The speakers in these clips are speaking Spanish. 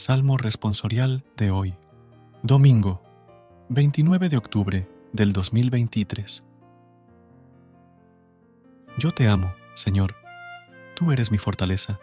Salmo responsorial de hoy, domingo 29 de octubre del 2023. Yo te amo, Señor, tú eres mi fortaleza.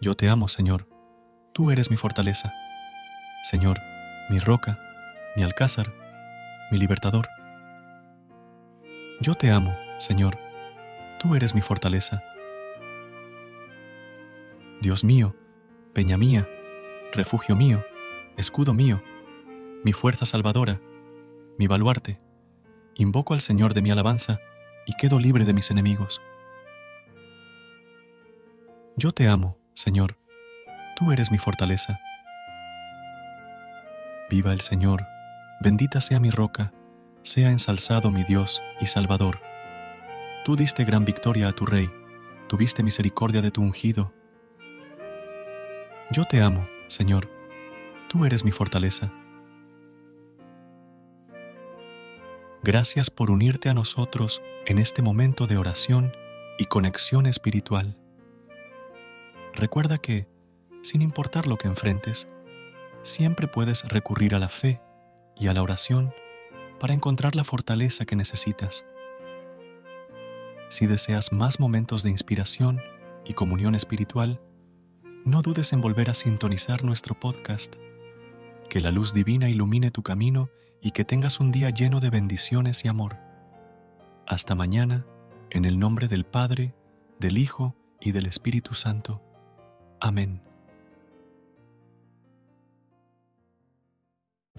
Yo te amo, Señor, tú eres mi fortaleza. Señor, mi roca, mi alcázar, mi libertador. Yo te amo, Señor, tú eres mi fortaleza. Dios mío, peña mía, refugio mío, escudo mío, mi fuerza salvadora, mi baluarte. Invoco al Señor de mi alabanza y quedo libre de mis enemigos. Yo te amo, Señor, tú eres mi fortaleza. Viva el Señor, bendita sea mi roca, sea ensalzado mi Dios y Salvador. Tú diste gran victoria a tu Rey, tuviste misericordia de tu ungido yo te amo, Señor, tú eres mi fortaleza. Gracias por unirte a nosotros en este momento de oración y conexión espiritual. Recuerda que, sin importar lo que enfrentes, siempre puedes recurrir a la fe y a la oración para encontrar la fortaleza que necesitas. Si deseas más momentos de inspiración y comunión espiritual, no dudes en volver a sintonizar nuestro podcast. Que la luz divina ilumine tu camino y que tengas un día lleno de bendiciones y amor. Hasta mañana, en el nombre del Padre, del Hijo y del Espíritu Santo. Amén.